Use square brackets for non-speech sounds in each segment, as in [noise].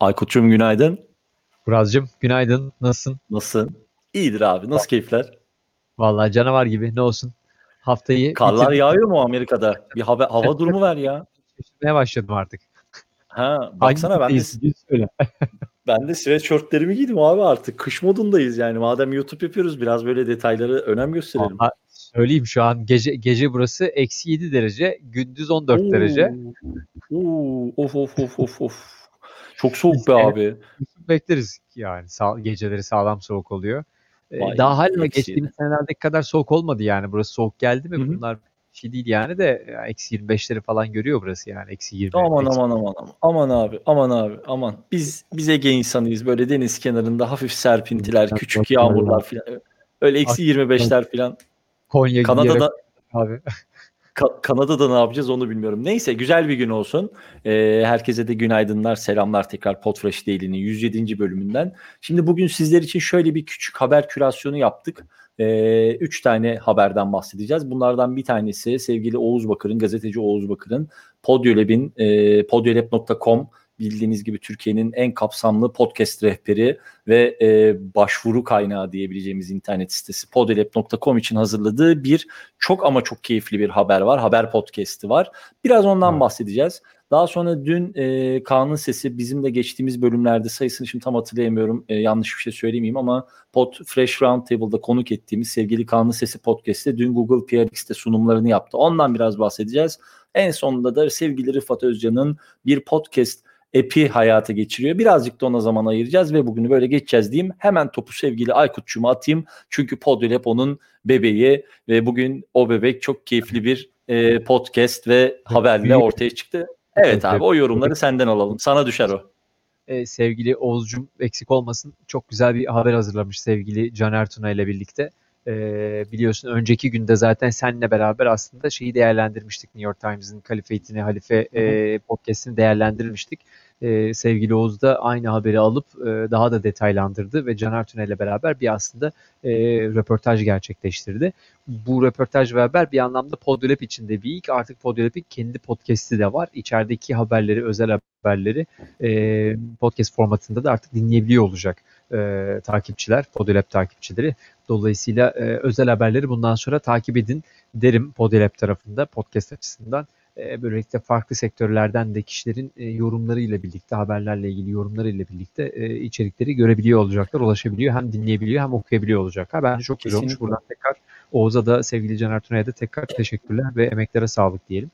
Aykut'cum günaydın. Buraz'cığım günaydın. Nasılsın? Nasılsın? İyidir abi. Nasıl keyifler? Vallahi canavar gibi. Ne olsun? Haftayı Karlar bitirdik. yağıyor mu Amerika'da? Bir hava, hava durumu ver ya. Şaşırmaya başladım artık. Ha, baksana ben de? Söyle. [laughs] ben de sweatshirtlerimi giydim abi artık. Kış modundayız yani. Madem YouTube yapıyoruz biraz böyle detayları önem gösterelim. Vallahi söyleyeyim şu an gece gece burası eksi 7 derece, gündüz 14 derece. Oo, of of of of of. Çok soğuk be abi. Bekleriz yani sağ, geceleri sağlam soğuk oluyor. Ee, Vay, daha hala geçtiğimiz senelerdeki kadar soğuk olmadı yani. Burası soğuk geldi mi? Hı hı. Bunlar şey değil yani de eksi 25'leri falan görüyor burası yani. Eksi 20. Aman eksi- aman aman aman. Aman abi, aman abi, aman. Biz biz Ege insanıyız. Böyle deniz kenarında hafif serpintiler, küçük yağmurlar falan. Öyle eksi 25'ler falan. Konya Kanada'da abi. [laughs] Ka- Kanada'da ne yapacağız onu bilmiyorum. Neyse güzel bir gün olsun. Ee, herkese de günaydınlar, selamlar tekrar Podfresh Daily'nin 107. bölümünden. Şimdi bugün sizler için şöyle bir küçük haber kürasyonu yaptık. Ee, üç tane haberden bahsedeceğiz. Bunlardan bir tanesi sevgili Oğuz Bakır'ın, gazeteci Oğuz Bakır'ın Podyolab'in, e, podyolab.com bildiğiniz gibi Türkiye'nin en kapsamlı podcast rehberi ve e, başvuru kaynağı diyebileceğimiz internet sitesi podyolab.com için hazırladığı bir çok ama çok keyifli bir haber var. Haber podcast'i var. Biraz ondan Evet. bahsedeceğiz. Daha sonra dün e, Kaan'ın sesi bizim de geçtiğimiz bölümlerde sayısını şimdi tam hatırlayamıyorum. E, yanlış bir şey söylemeyeyim ama Pod Fresh Roundtable'da konuk ettiğimiz sevgili Kaan'ın sesi podcast'te dün Google PRX'te sunumlarını yaptı. Ondan biraz bahsedeceğiz. En sonunda da sevgili Rıfat Özcan'ın bir podcast epi hayata geçiriyor. Birazcık da ona zaman ayıracağız ve bugünü böyle geçeceğiz diyeyim. Hemen topu sevgili Aykut'cuma atayım. Çünkü Podyolab onun bebeği ve bugün o bebek çok keyifli bir e, podcast ve haberle ortaya çıktı. Evet abi o yorumları senden alalım. Sana düşer o. e, sevgili Oğuzcum eksik olmasın çok güzel bir haber hazırlamış sevgili Caner Tuna ile birlikte. E, biliyorsun önceki günde zaten seninle beraber aslında şeyi değerlendirmiştik New York Times'ın kalifetini, halife e, podcast'ini değerlendirmiştik. E, sevgili Oğuz da aynı haberi alıp e, daha da detaylandırdı ve Caner Tuna ile beraber bir aslında e, röportaj gerçekleştirdi. Bu röportaj ve haber bir anlamda Podyolab içinde bir ilk. Artık Podyolab'in kendi podcast'i de var. İçerideki haberleri, özel haberleri e, podcast formatında da artık dinleyebiliyor olacak e, takipçiler, Podolab takipçileri. Dolayısıyla e, özel haberleri bundan sonra takip edin derim Podolab tarafında podcast açısından. E, böylelikle farklı sektörlerden de kişilerin e, yorumlarıyla birlikte, haberlerle ilgili yorumlarıyla birlikte e, içerikleri görebiliyor olacaklar, ulaşabiliyor. Hem dinleyebiliyor hem okuyabiliyor olacaklar. Bence çok güzel olmuş. Buradan tekrar Oğuz'a da sevgili Caner Tuna'ya da tekrar teşekkürler ve emeklere sağlık diyelim.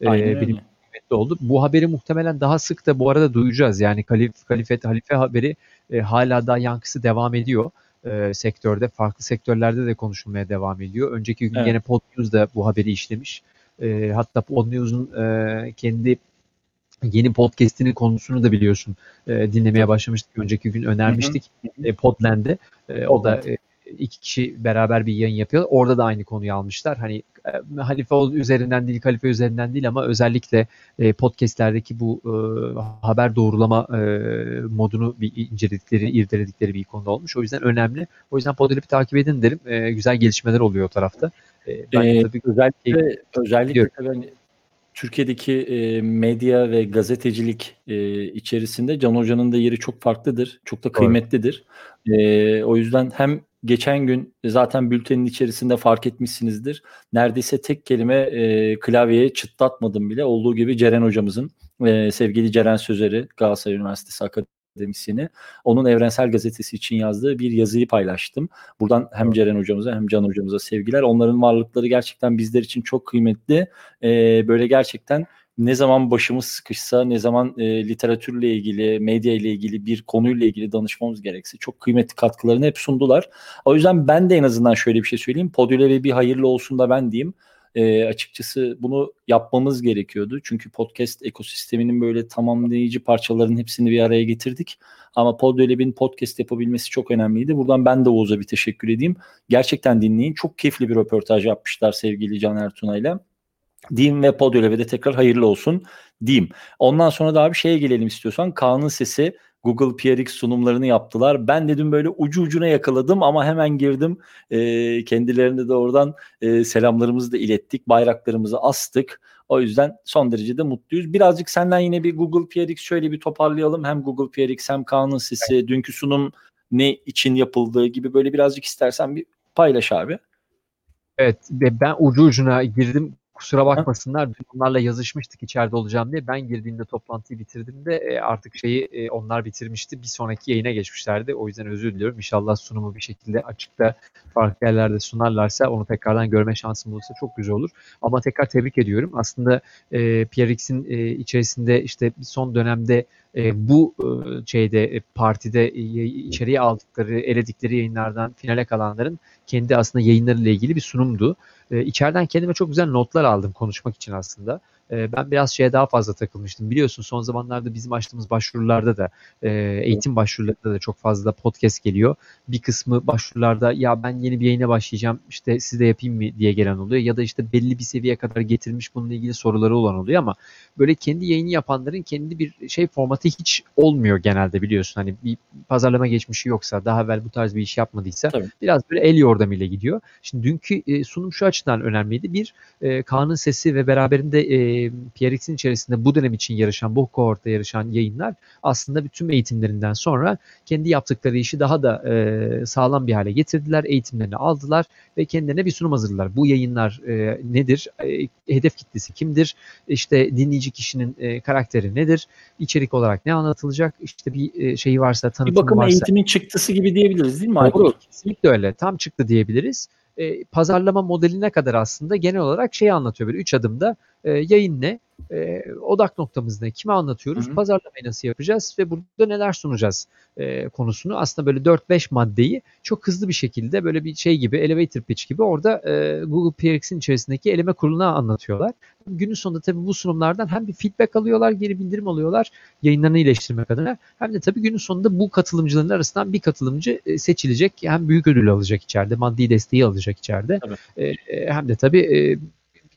E, Aynen öyle. benim kıymetli oldu. Bu haberi muhtemelen daha sık da bu arada duyacağız. Yani kalif, kalifet, halife haberi e, hala daha yankısı devam ediyor e, sektörde. Farklı sektörlerde de konuşulmaya devam ediyor. Önceki gün Evet. yine Pod News da bu haberi işlemiş. E, hatta Pod News'un e, kendi yeni podcast'inin konusunu da biliyorsun e, dinlemeye başlamıştık. Önceki gün önermiştik e, Podland'de. E, o da e, iki kişi beraber bir yayın yapıyor. Orada da aynı konuyu almışlar. Hani e, halife üzerinden değil, kalife üzerinden değil ama özellikle e, podcastlerdeki bu e, haber doğrulama e, modunu bir inceledikleri, irdeledikleri bir konu olmuş. O yüzden önemli. O yüzden Podolab'i takip edin derim. E, güzel gelişmeler oluyor o tarafta. E, ben Ee, tabii özellikle özellikle tabii hani Türkiye'deki e, medya ve gazetecilik e, içerisinde Can Hoca'nın da yeri çok farklıdır. Çok da kıymetlidir. E, o yüzden hem geçen gün zaten bültenin içerisinde fark etmişsinizdir. Neredeyse tek kelime e, klavyeye çıtlatmadım bile. Olduğu gibi Ceren hocamızın e, sevgili Ceren Sözer'i Galatasaray Üniversitesi akademisyeni onun Evrensel Gazetesi için yazdığı bir yazıyı paylaştım. Buradan hem. Ceren hocamıza hem Can hocamıza sevgiler. Onların varlıkları gerçekten bizler için çok kıymetli. Ee, böyle gerçekten ne zaman başımız sıkışsa, ne zaman e, literatürle ilgili, medya ile ilgili bir konuyla ilgili danışmamız gerekse çok kıymetli katkılarını hep sundular. O yüzden ben de en azından şöyle bir şey söyleyeyim. Podüle ve bir hayırlı olsun da ben diyeyim. E, açıkçası bunu yapmamız gerekiyordu. Çünkü podcast ekosisteminin böyle tamamlayıcı parçaların hepsini bir araya getirdik. Ama Podyolab'in podcast yapabilmesi çok önemliydi. Buradan ben de Oğuz'a bir teşekkür edeyim. Gerçekten dinleyin. Çok keyifli bir röportaj yapmışlar sevgili Can Ertuna'yla. Diyeyim ve Podyolab'e de tekrar hayırlı olsun diyeyim. Ondan sonra da bir şeye gelelim istiyorsan. Kaan'ın sesi Google PRX sunumlarını yaptılar. Ben dedim böyle ucu ucuna yakaladım ama hemen girdim. E, kendilerine de oradan e, selamlarımızı da ilettik. Bayraklarımızı astık. O yüzden son derece de mutluyuz. Birazcık senden yine bir Google PRX şöyle bir toparlayalım. Hem Google PRX hem Kaan'ın sesi, evet. dünkü sunum ne için yapıldığı gibi böyle birazcık istersen bir paylaş abi. Evet ben ucu ucuna girdim kusura bakmasınlar. Dün onlarla yazışmıştık içeride olacağım diye. Ben girdiğimde toplantıyı bitirdiğimde e, artık şeyi e, onlar bitirmişti. Bir sonraki yayına geçmişlerdi. O yüzden özür diliyorum. İnşallah sunumu bir şekilde açıkta farklı yerlerde sunarlarsa onu tekrardan görme şansım olursa çok güzel olur. Ama tekrar tebrik ediyorum. Aslında e, PRX'in e, içerisinde işte son dönemde e, bu e, şeyde e, partide içeriye aldıkları, eledikleri yayınlardan finale kalanların kendi aslında yayınlarıyla ilgili bir sunumdu. E, kendime çok güzel notlar aldım konuşmak için aslında. Ee, ben biraz şeye daha fazla takılmıştım. Biliyorsun son zamanlarda bizim açtığımız başvurularda da e, eğitim başvurularında da çok fazla podcast geliyor. Bir kısmı başvurularda ya ben yeni bir yayına başlayacağım işte size yapayım mı diye gelen oluyor. Ya da işte belli bir seviyeye kadar getirmiş bununla ilgili soruları olan oluyor ama böyle kendi yayını yapanların kendi bir şey formatı hiç olmuyor genelde biliyorsun. Hani bir pazarlama geçmişi yoksa daha evvel bu tarz bir iş yapmadıysa Tabii. biraz böyle el yordamıyla gidiyor. Şimdi dünkü e, sunum şu açıdan önemliydi. Bir, e, Kaan'ın sesi ve beraberinde e, e, PRX'in içerisinde bu dönem için yarışan, bu kohortta yarışan yayınlar aslında bütün eğitimlerinden sonra kendi yaptıkları işi daha da e, sağlam bir hale getirdiler. Eğitimlerini aldılar ve kendilerine bir sunum hazırladılar. Bu yayınlar e, nedir? E, hedef kitlesi kimdir? İşte dinleyici kişinin e, karakteri nedir? İçerik olarak ne anlatılacak? İşte bir e, şeyi varsa, tanıtımı varsa. Bir bakım varsa. eğitimin çıktısı gibi diyebiliriz değil mi? Doğru. Kesinlikle öyle. Tam çıktı diyebiliriz e, pazarlama modeline kadar aslında genel olarak şeyi anlatıyor. Böyle üç adımda e, yayın ne, e, odak noktamız ne, kime anlatıyoruz, Hı-hı. pazarlamayı nasıl yapacağız ve burada neler sunacağız e, konusunu aslında böyle 4-5 maddeyi çok hızlı bir şekilde böyle bir şey gibi elevator pitch gibi orada e, Google PRX'in içerisindeki eleme kuruluna anlatıyorlar. Günün sonunda tabii bu sunumlardan hem bir feedback alıyorlar, geri bildirim alıyorlar yayınlarını iyileştirmek adına hem de tabii günün sonunda bu katılımcıların arasından bir katılımcı e, seçilecek hem büyük ödül alacak içeride, maddi desteği alacak içeride. E, e, hem de tabii e,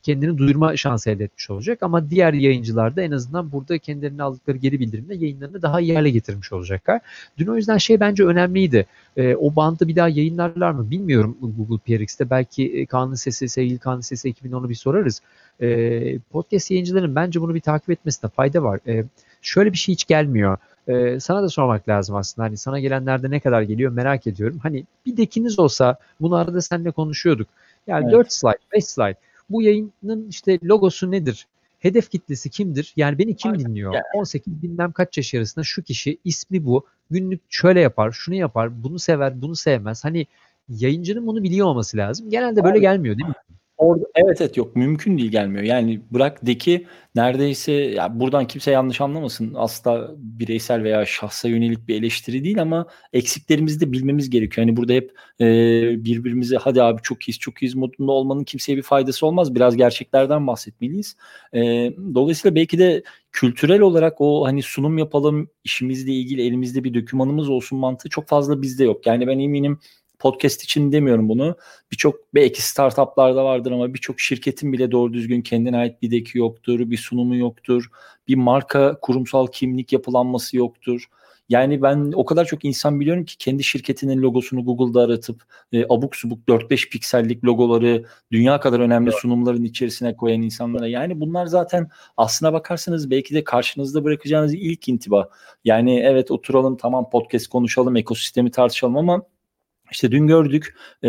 kendini duyurma şansı elde etmiş olacak. Ama diğer yayıncılar da en azından burada kendilerine aldıkları geri bildirimle yayınlarını daha iyi hale getirmiş olacaklar. Dün o yüzden şey bence önemliydi. E, o bandı bir daha yayınlarlar mı bilmiyorum Google PRX'te. Belki e, Kaan'ın Sesi, sevgili Kaan'ın Sesi ekibine onu bir sorarız. E, podcast yayıncıların bence bunu bir takip etmesine fayda var. E, şöyle bir şey hiç gelmiyor. Ee, sana da sormak lazım aslında. Hani sana gelenlerde ne kadar geliyor merak ediyorum. Hani bir dekiniz olsa bunu arada seninle konuşuyorduk. Yani evet. 4 slide, 5 slide bu yayının işte logosu nedir? Hedef kitlesi kimdir? Yani beni kim Aynen. dinliyor? Yani. 18 bilmem kaç yaş arasında şu kişi ismi bu. Günlük şöyle yapar, şunu yapar, bunu sever, bunu sevmez. Hani yayıncının bunu biliyor olması lazım. Genelde böyle Abi, gelmiyor değil mi? Orada, evet evet yok mümkün değil gelmiyor. Yani bırak deki neredeyse ya buradan kimse yanlış anlamasın. Asla bireysel veya şahsa yönelik bir eleştiri değil ama eksiklerimizi de bilmemiz gerekiyor. Hani burada hep e, birbirimize hadi abi çok iyiyiz çok iyiyiz modunda olmanın kimseye bir faydası olmaz. Biraz gerçeklerden bahsetmeliyiz. E, dolayısıyla belki de kültürel olarak o hani sunum yapalım işimizle ilgili elimizde bir dokümanımız olsun mantığı çok fazla bizde yok. Yani ben eminim podcast için demiyorum bunu. Birçok belki startuplarda vardır ama birçok şirketin bile doğru düzgün kendine ait bir deki yoktur, bir sunumu yoktur, bir marka kurumsal kimlik yapılanması yoktur. Yani ben o kadar çok insan biliyorum ki kendi şirketinin logosunu Google'da aratıp e, abuk subuk 4-5 piksellik logoları dünya kadar önemli sunumların içerisine koyan insanlara. Yani bunlar zaten aslına bakarsanız belki de karşınızda bırakacağınız ilk intiba. Yani evet oturalım tamam podcast konuşalım ekosistemi tartışalım ama işte dün gördük e,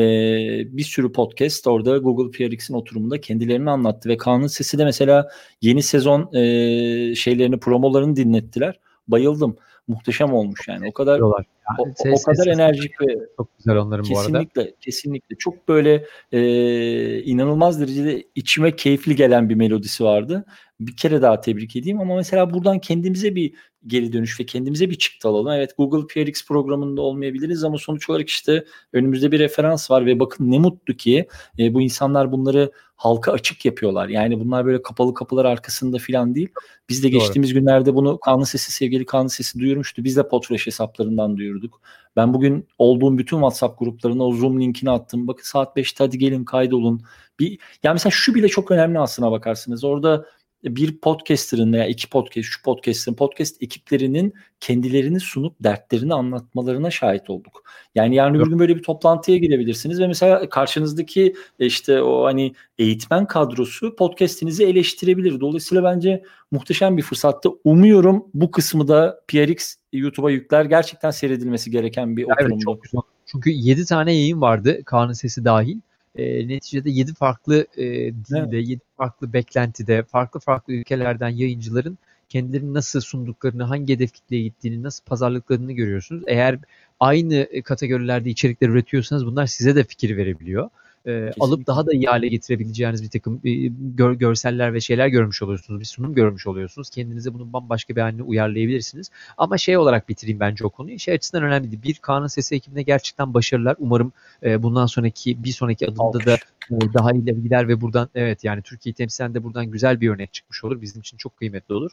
bir sürü podcast orada Google PRX'in oturumunda kendilerini anlattı ve Kaan'ın sesi de mesela yeni sezon e, şeylerini promolarını dinlettiler. Bayıldım. Muhteşem olmuş yani. O kadar yani o, ses, o kadar ses, enerjik ve çok güzel onların bu arada. Kesinlikle kesinlikle çok böyle e, inanılmaz derecede içime keyifli gelen bir melodisi vardı. Bir kere daha tebrik edeyim ama mesela buradan kendimize bir geri dönüş ve kendimize bir çıktı alalım. Evet Google PRX programında olmayabiliriz ama sonuç olarak işte önümüzde bir referans var ve bakın ne mutlu ki e, bu insanlar bunları halka açık yapıyorlar. Yani bunlar böyle kapalı kapılar arkasında falan değil. Biz de geçtiğimiz Doğru. günlerde bunu Kanlı Sesi sevgili Kanlı Sesi duyurmuştu. Biz de Potreş hesaplarından duyurduk. Ben bugün olduğum bütün WhatsApp gruplarına o Zoom linkini attım. Bakın saat 5'te hadi gelin kaydolun. Bir, yani mesela şu bile çok önemli aslına bakarsınız. Orada bir podcaster'ın veya iki podcast, şu podcast'ın podcast ekiplerinin kendilerini sunup dertlerini anlatmalarına şahit olduk. Yani yarın bir gün böyle bir toplantıya girebilirsiniz ve mesela karşınızdaki e, işte o hani eğitmen kadrosu podcast'inizi eleştirebilir. Dolayısıyla bence muhteşem bir fırsattı. Umuyorum bu kısmı da PRX YouTube'a yükler. Gerçekten seyredilmesi gereken bir oturumdu. Evet, çok güzel. Çünkü 7 tane yayın vardı Kaan'ın sesi dahil. E, neticede 7 farklı e, dilde, evet. 7 farklı beklentide, farklı farklı ülkelerden yayıncıların kendilerini nasıl sunduklarını, hangi hedef kitleye gittiğini, nasıl pazarlıklarını görüyorsunuz. Eğer aynı kategorilerde içerikler üretiyorsanız bunlar size de fikir verebiliyor e, alıp daha da iyi hale getirebileceğiniz bir takım e, gör, görseller ve şeyler görmüş oluyorsunuz. Bir sunum görmüş oluyorsunuz. Kendinize bunun bambaşka bir haline uyarlayabilirsiniz. Ama şey olarak bitireyim bence o konuyu. Şey açısından önemli değil. Bir Kaan'ın Sesi ekibine gerçekten başarılar. Umarım e, bundan sonraki bir sonraki adımda da e, daha ileri gider ve buradan evet yani Türkiye'yi temsilen de buradan güzel bir örnek çıkmış olur. Bizim için çok kıymetli olur.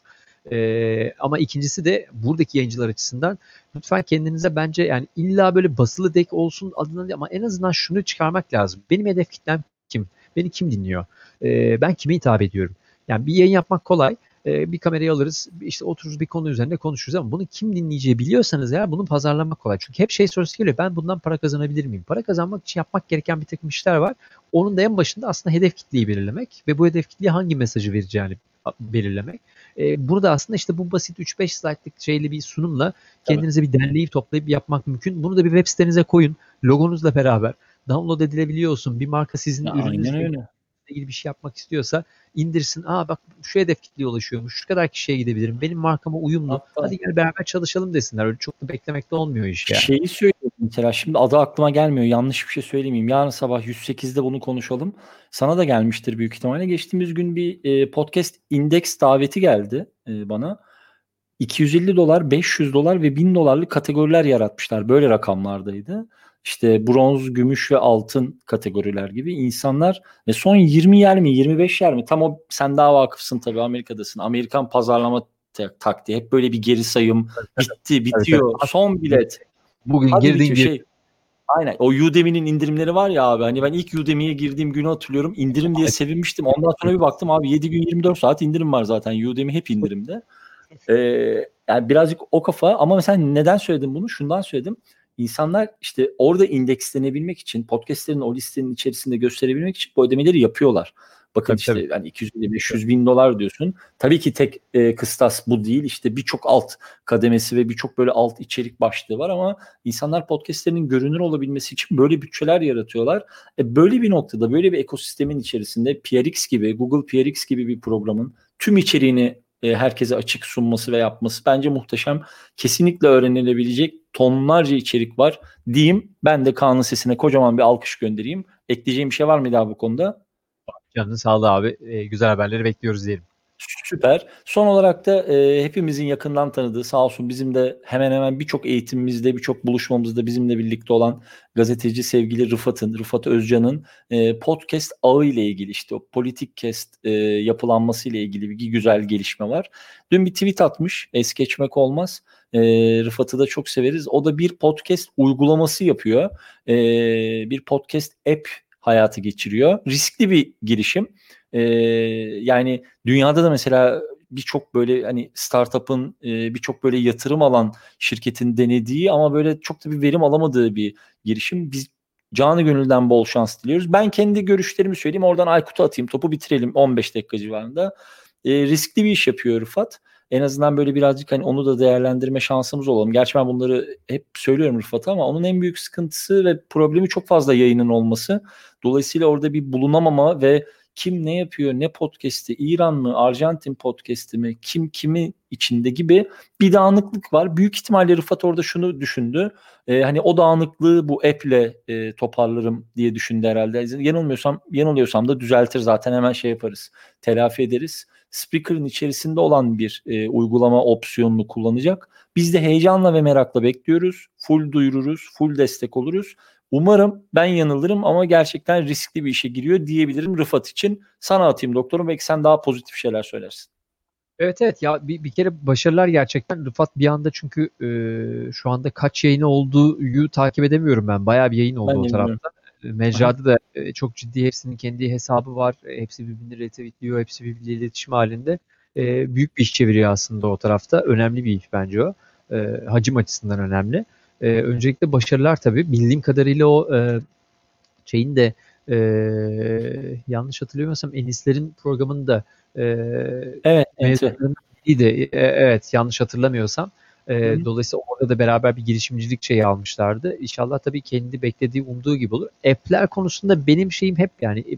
E, ama ikincisi de buradaki yayıncılar açısından lütfen kendinize bence yani illa böyle basılı dek olsun adına ama en azından şunu çıkarmak lazım. Benim hedef kitlem kim? Beni kim dinliyor? E, ben kime hitap ediyorum? Yani bir yayın yapmak kolay e, bir kamerayı alırız işte otururuz bir konu üzerinde konuşuruz ama bunu kim dinleyeceği biliyorsanız ya bunu pazarlamak kolay. Çünkü hep şey sorusu geliyor ben bundan para kazanabilir miyim? Para kazanmak için yapmak gereken bir takım işler var. Onun da en başında aslında hedef kitleyi belirlemek ve bu hedef kitleye hangi mesajı vereceğini belirlemek. E, bunu da aslında işte bu basit 3-5 slaytlık şeyli bir sunumla kendinize bir derleyip toplayıp yapmak mümkün. Bunu da bir web sitenize koyun. Logonuzla beraber download edilebiliyor olsun. Bir marka sizin ya, ürününüzle ilgili bir şey yapmak istiyorsa indirsin. Aa bak şu hedef kitleye ulaşıyormuş. Şu kadar kişiye gidebilirim. Benim markama uyumlu. Hatta, Hadi gel beraber çalışalım desinler. Öyle çok da beklemekte olmuyor iş yani. Şeyi söyleyeyim mesela. Şimdi adı aklıma gelmiyor. Yanlış bir şey söylemeyeyim. Yarın sabah 108'de bunu konuşalım. Sana da gelmiştir büyük ihtimalle. Geçtiğimiz gün bir e, podcast indeks daveti geldi e, bana. 250 dolar, 500 dolar ve 1000 dolarlık kategoriler yaratmışlar. Böyle rakamlardaydı işte bronz, gümüş ve altın kategoriler gibi insanlar ve son 20 yer mi 25 yer mi tam o sen daha vakıfsın tabii Amerika'dasın. Amerikan pazarlama taktiği hep böyle bir geri sayım bitti bitiyor evet, evet. son bilet. Bugün Hadi girdin şey. Aynen. O Udemy'nin indirimleri var ya abi. Hani ben ilk Udemy'ye girdiğim günü hatırlıyorum. İndirim diye sevinmiştim. Ondan sonra bir baktım abi 7 gün 24 saat indirim var zaten. Udemy hep indirimde. [laughs] Ee, yani birazcık o kafa ama mesela neden söyledim bunu? Şundan söyledim insanlar işte orada indekslenebilmek için podcastlerin o listenin içerisinde gösterebilmek için bu ödemeleri yapıyorlar. Bakın tabii, işte tabii. yani 250-500 bin dolar diyorsun. Tabii ki tek e, kıstas bu değil. İşte birçok alt kademesi ve birçok böyle alt içerik başlığı var ama insanlar podcastlerinin görünür olabilmesi için böyle bütçeler yaratıyorlar. E, böyle bir noktada böyle bir ekosistemin içerisinde PRX gibi Google PRX gibi bir programın tüm içeriğini e, herkese açık sunması ve yapması bence muhteşem. Kesinlikle öğrenilebilecek tonlarca içerik var diyeyim. Ben de Kaan'ın sesine kocaman bir alkış göndereyim. Ekleyeceğim bir şey var mı daha bu konuda? Canın sağlığı abi. E, güzel haberleri bekliyoruz diyelim. Süper. Son olarak da e, hepimizin yakından tanıdığı sağ olsun bizim de hemen hemen birçok eğitimimizde birçok buluşmamızda bizimle birlikte olan gazeteci sevgili Rıfat'ın, Rıfat Özcan'ın e, podcast ağı ile ilgili işte o politik kest e, yapılanması ile ilgili bir güzel gelişme var. Dün bir tweet atmış es geçmek olmaz. E, Rıfat'ı da çok severiz. O da bir podcast uygulaması yapıyor. E, bir podcast app hayatı geçiriyor. Riskli bir girişim. E, yani dünyada da mesela birçok böyle hani startup'ın e, birçok böyle yatırım alan şirketin denediği ama böyle çok da bir verim alamadığı bir girişim. Biz canı gönülden bol şans diliyoruz. Ben kendi görüşlerimi söyleyeyim. Oradan Aykut'a atayım. Topu bitirelim 15 dakika civarında. E, riskli bir iş yapıyor Rıfat. En azından böyle birazcık hani onu da değerlendirme şansımız olalım. Gerçi ben bunları hep söylüyorum Rıfat'a ama onun en büyük sıkıntısı ve problemi çok fazla yayının olması. Dolayısıyla orada bir bulunamama ve kim ne yapıyor, ne podcast'i, İran mı, Arjantin podcast'i mi, kim kimi içinde gibi bir dağınıklık var. Büyük ihtimalle Rıfat orada şunu düşündü. E, hani o dağınıklığı bu app'le e, toparlarım diye düşündü herhalde. Yanılmıyorsam, yanılıyorsam da düzeltir zaten hemen şey yaparız. Telafi ederiz. Speaker'ın içerisinde olan bir e, uygulama opsiyonunu kullanacak. Biz de heyecanla ve merakla bekliyoruz. Full duyururuz, full destek oluruz. Umarım ben yanılırım ama gerçekten riskli bir işe giriyor diyebilirim Rıfat için. Sana atayım doktorum belki sen daha pozitif şeyler söylersin. Evet evet ya bir, bir kere başarılar gerçekten Rıfat bir anda çünkü e, şu anda kaç yayını olduğu takip edemiyorum ben. Bayağı bir yayın oldu ben o tarafta. Mecrada da e, çok ciddi hepsinin kendi hesabı var. Hepsi birbirini retweetliyor. Hepsi birbiriyle iletişim halinde. E, büyük bir iş çeviriyor aslında o tarafta. Önemli bir iş bence o. E, hacim açısından önemli. E, öncelikle başarılar tabii. Bildiğim kadarıyla o e, şeyin de e, yanlış hatırlamıyorsam Enis'lerin programında e, evet, mezunlarının de e, evet yanlış hatırlamıyorsam e, dolayısıyla orada da beraber bir girişimcilik şeyi almışlardı. İnşallah tabii kendi beklediği, umduğu gibi olur. App'ler konusunda benim şeyim hep yani e,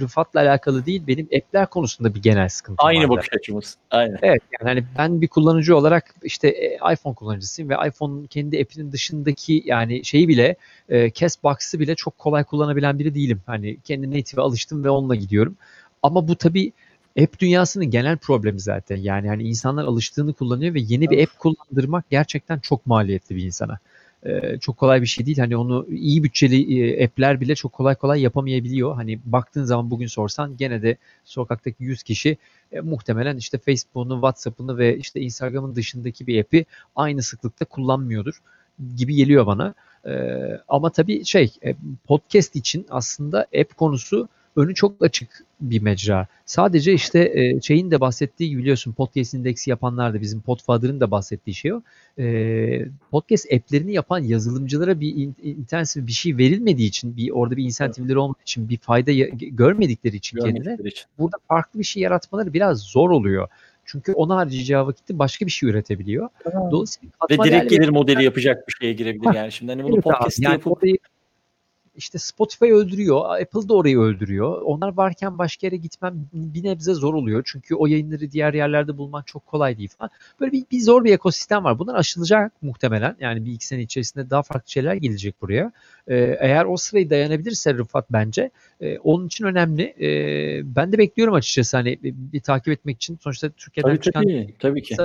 Rıfat'la alakalı değil, benim app'ler konusunda bir genel sıkıntı Aynı vardı. bakış açımız. Aynen. Evet yani hani ben bir kullanıcı olarak işte e, iPhone kullanıcısıyım ve iPhone'un kendi app'inin dışındaki yani şeyi bile e, Castbox'ı bile çok kolay kullanabilen biri değilim. Hani kendi native'e alıştım ve onunla gidiyorum. Ama bu tabii app dünyasının genel problemi zaten. Yani hani insanlar alıştığını kullanıyor ve yeni bir app kullandırmak gerçekten çok maliyetli bir insana. Ee, çok kolay bir şey değil. Hani onu iyi bütçeli e, app'ler bile çok kolay kolay yapamayabiliyor. Hani baktığın zaman bugün sorsan gene de sokaktaki 100 kişi e, muhtemelen işte Facebook'unu, WhatsApp'ını ve işte Instagram'ın dışındaki bir app'i aynı sıklıkta kullanmıyordur gibi geliyor bana. Ee, ama tabii şey e, podcast için aslında app konusu önü çok açık bir mecra. Sadece işte e, şeyin de bahsettiği gibi biliyorsun podcast indeksi yapanlar da bizim Podfather'ın da bahsettiği şey o. E, podcast app'lerini yapan yazılımcılara bir in, intensif bir şey verilmediği için, bir orada bir insentifleri olmadığı için, bir fayda görmedikleri için kendine için. burada farklı bir şey yaratmaları biraz zor oluyor. Çünkü ona harcayacağı vakitte başka bir şey üretebiliyor. Tamam. Dolayısıyla ve direkt gelir modeli [laughs] yapacak bir şeye girebilir yani. Şimdi hani bunu evet podcast'te yani yapıp orayı işte Spotify öldürüyor, Apple da orayı öldürüyor. Onlar varken başka yere gitmem bir nebze zor oluyor. Çünkü o yayınları diğer yerlerde bulmak çok kolay değil falan. Böyle bir, bir zor bir ekosistem var. Bunlar aşılacak muhtemelen. Yani bir iki sene içerisinde daha farklı şeyler gelecek buraya. Ee, eğer o sırayı dayanabilirse Rıfat bence e, onun için önemli. E, ben de bekliyorum açıkçası hani bir, bir takip etmek için. Sonuçta Türkiye'den tabii, çıkan tabii, tabii ki.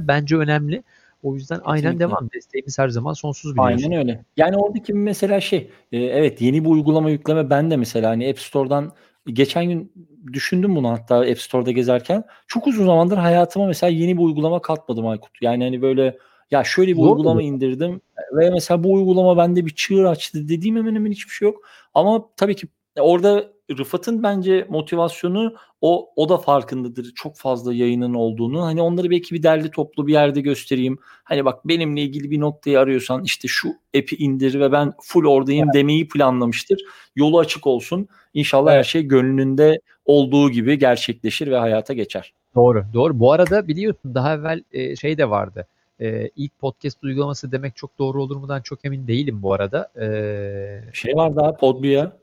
bence önemli. O yüzden Kesinlikle. aynen devam. Desteğimiz her zaman sonsuz biliyorsun. Aynen öyle. Yani oradaki mesela şey e, evet yeni bir uygulama yükleme ben de mesela hani App Store'dan geçen gün düşündüm bunu hatta App Store'da gezerken. Çok uzun zamandır hayatıma mesela yeni bir uygulama katmadım Aykut. Yani hani böyle ya şöyle bir Doğru uygulama mu? indirdim ve mesela bu uygulama bende bir çığır açtı dediğim hemen hemen hiçbir şey yok. Ama tabii ki orada Rıfat'ın bence motivasyonu o o da farkındadır. Çok fazla yayının olduğunu. Hani onları belki bir derli toplu bir yerde göstereyim. Hani bak benimle ilgili bir noktayı arıyorsan işte şu app'i indir ve ben full oradayım evet. demeyi planlamıştır. Yolu açık olsun. İnşallah evet. her şey gönlünde olduğu gibi gerçekleşir ve hayata geçer. Doğru, doğru. Bu arada biliyorsun daha evvel e, şey de vardı. E, ilk podcast uygulaması demek çok doğru olur mudan çok emin değilim bu arada. E, şey var daha Podbia.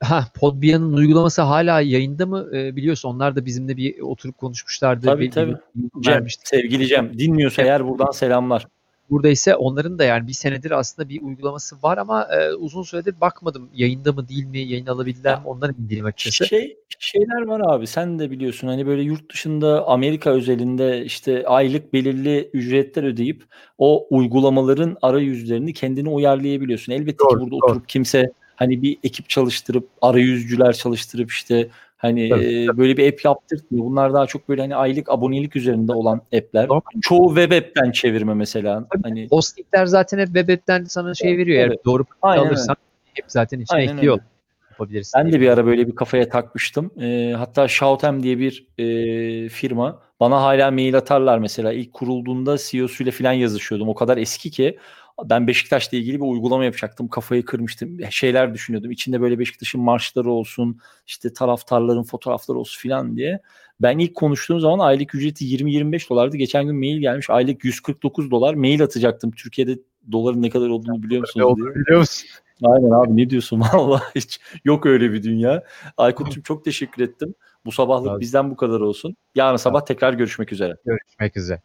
Ha, Podbia'nın uygulaması hala yayında mı? E, biliyorsun onlar da bizimle bir oturup konuşmuşlardı. Tabii bir, tabii. Bir, Cem, sevgili Cem dinliyorsa evet. eğer buradan selamlar. Burada ise onların da yani bir senedir aslında bir uygulaması var ama e, uzun süredir bakmadım yayında mı değil mi yayın alabildiler mi ondan emin değilim açıkçası. Şey, şeyler var abi sen de biliyorsun hani böyle yurt dışında Amerika özelinde işte aylık belirli ücretler ödeyip o uygulamaların arayüzlerini kendine uyarlayabiliyorsun. Elbette doğru, ki burada doğru. oturup kimse hani bir ekip çalıştırıp arayüzcüler çalıştırıp işte hani tabii. böyle bir app yaptırtmıyor. Bunlar daha çok böyle hani aylık abonelik üzerinde olan app'ler. Doğru. Çoğu web app'ten çevirme mesela. Tabii. Hani hostingler zaten hep web app'ten sana şey veriyor. Evet. Eğer doğru Aynen alırsan hep zaten içine Aynen ekliyor. Öyle. Yapabilirsin ben de bir ara böyle bir kafaya takmıştım. E, hatta Shoutem diye bir e, firma bana hala mail atarlar mesela. ilk kurulduğunda CEO'suyla falan yazışıyordum. O kadar eski ki ben Beşiktaş'la ilgili bir uygulama yapacaktım. Kafayı kırmıştım. Şeyler düşünüyordum. İçinde böyle Beşiktaş'ın marşları olsun, işte taraftarların fotoğrafları olsun filan diye. Ben ilk konuştuğum zaman aylık ücreti 20-25 dolardı. Geçen gün mail gelmiş. Aylık 149 dolar. Mail atacaktım. Türkiye'de doların ne kadar olduğunu biliyor musunuz diye. Biliyor musun? Aynen abi ne diyorsun [laughs] valla hiç yok öyle bir dünya. Aykut'cum çok teşekkür ettim. Bu sabahlık bizden bu kadar olsun. Yarın sabah tekrar görüşmek üzere. Görüşmek üzere.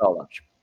Sağ ol abiciğim.